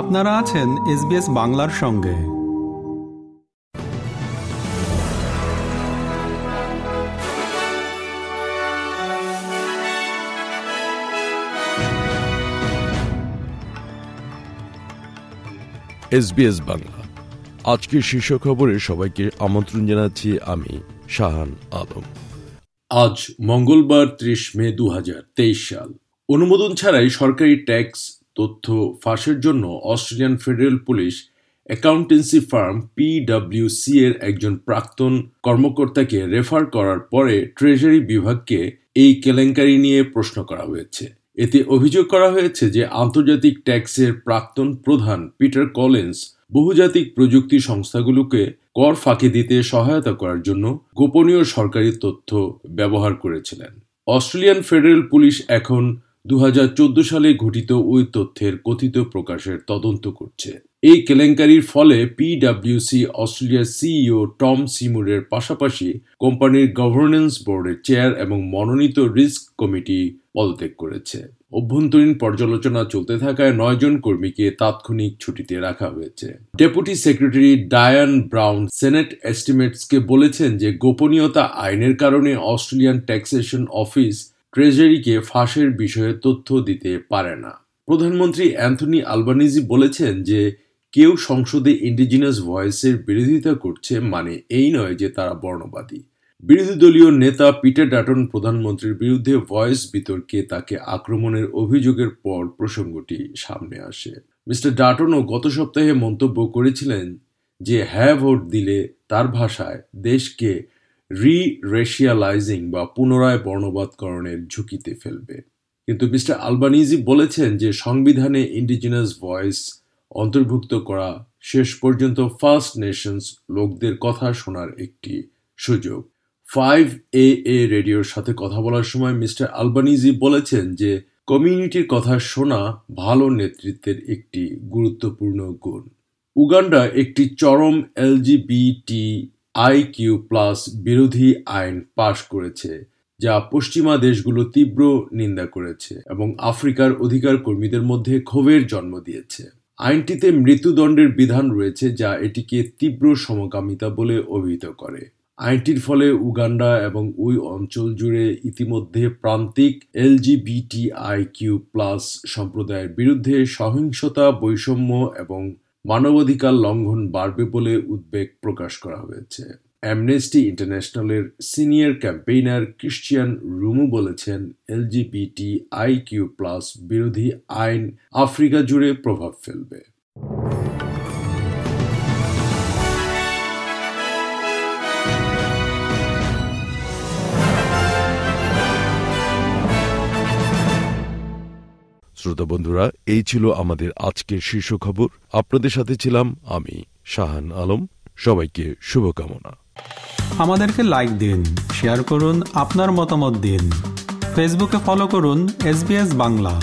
আপনারা আছেন এসবিএস বাংলার সঙ্গে। এসবিএস বাংলা। আজকের শীর্ষ খবরে সবাইকে আমন্ত্রণ জানাচ্ছি আমি শাহান আলম। আজ মঙ্গলবার ত্রিশ মে দু হাজার তেইশ সাল। অনুমোদন ছাড়াই সরকারি ট্যাক্স তথ্য ফাঁসের জন্য Australian federal police accountancy firm পিডব্লিউসি এর একজন প্রাক্তন কর্মকর্তাকে রেফার করার পরে ট্রেজারি বিভাগকে এই কেলেঙ্কারি নিয়ে প্রশ্ন করা হয়েছে। এতে অভিযোগ করা হয়েছে যে আন্তর্জাতিক ট্যাক্সের প্রাক্তন প্রধান পিটার কলিন্স বহুজাতিক প্রযুক্তি সংস্থাগুলোকে কর ফাঁকি দিতে সহায়তা করার জন্য গোপনীয় সরকারি তথ্য ব্যবহার করেছিলেন। অস্ট্রেলিয়ান ফেডারেল পুলিশ এখন দু হাজার চোদ্দ সালে ঘটিত ওই তথ্যের কথিত প্রকাশের তদন্ত করছে। এই কেলেঙ্কারির ফলে পিডাব্লিউসি অস্ট্রেলিয়ার সিইও টম সিমুরের পাশাপাশি কোম্পানির গভর্নেন্স বোর্ডের চেয়ার এবং মনোনীত রিস্ক কমিটি পদত্যাগ করেছে। অভ্যন্তরীণ পর্যালোচনা চলতে থাকায় নয়জন কর্মীকে তাৎক্ষণিক ছুটিতে রাখা হয়েছে। Deputy secretary Diane Brown senate এস্টিমেটসকে বলেছেন যে গোপনীয়তা আইনের কারণে অস্ট্রেলিয়ান ট্যাক্সেশন অফিস ট্রেজারিকে ফাঁসের বিষয়ে তথ্য দিতে পারে না। প্রধানমন্ত্রী অ্যান্থনি আলবানিজি বলেছেন যে, কেউ সংসদে ইন্ডিজিনাস ভয়েসের বিরোধিতা করছে মানে এই নয় যে তারা বর্ণবাদী। বিরোধী দলীয় নেতা পিটার ডাটন প্রধানমন্ত্রীর বিরুদ্ধে ভয়েস বিতর্কে তাকে আক্রমণের অভিযোগের পর প্রসঙ্গটি সামনে আসে। মিস্টার ডাটনও গত সপ্তাহে মন্তব্য করেছিলেন যে হ্যাঁ ভোট দিলে তার ভাষায় দেশকে রি রেশিয়ালাইজিং বা পুনরায় বর্ণবাদকরণের ঝুঁকিতে ফেলবে। কিন্তু মিস্টার আলবানিজি বলেছেন যে সংবিধানে ইন্ডিজিনাস ভয়েস অন্তর্ভুক্ত করা শেষ পর্যন্ত ফার্স্ট নেশনস লোকদের কথা শোনার একটি সুযোগ। ফাইভ এ এ রেডিওর সাথে কথা বলার সময় মিস্টার আলবানিজি বলেছেন যে কমিউনিটির কথা শোনা ভালো নেতৃত্বের একটি গুরুত্বপূর্ণ গুণ। উগান্ডা একটি চরম এলজিবিটি আই কিউ প্লাস বিরোধী আইন পাশ করেছে, যা পশ্চিমা দেশগুলো তীব্র নিন্দা করেছে এবং আফ্রিকার অধিকার কর্মীদের মধ্যে ক্ষোভের জন্ম দিয়েছে। আইনটিতে মৃত্যুদণ্ডের বিধান রয়েছে, যা এটিকে তীব্র সমকামিতা বলে অভিহিত করে। আইনটির ফলে উগান্ডা এবং ওই অঞ্চল জুড়ে ইতিমধ্যে প্রান্তিক এলজিবিটিআই কিউ প্লাস সম্প্রদায়ের বিরুদ্ধে সহিংসতা, বৈষম্য এবং মানবাধিকার লঙ্ঘন বাড়বে বলে উদ্বেগ প্রকাশ করা হয়েছে। অ্যামনেস্টি ইন্টারন্যাশনালের সিনিয়র ক্যাম্পেইনার ক্রিশ্চিয়ান রুমু বলেছেন এলজিবিটি আই কিউ প্লাস বিরোধী আইন আফ্রিকা জুড়ে প্রভাব ফেলবে। শ্রোতা বন্ধুরা, এই ছিল আমাদের আজকের শীর্ষ খবর। আপনাদের সাথে ছিলাম আমি, শাহান আলম। সবাইকে শুভকামনা। আমাদেরকে লাইক দিন শেয়ার করুন, আপনার মতামত দিন। ফেসবুকে ফলো করুন এস বাংলা।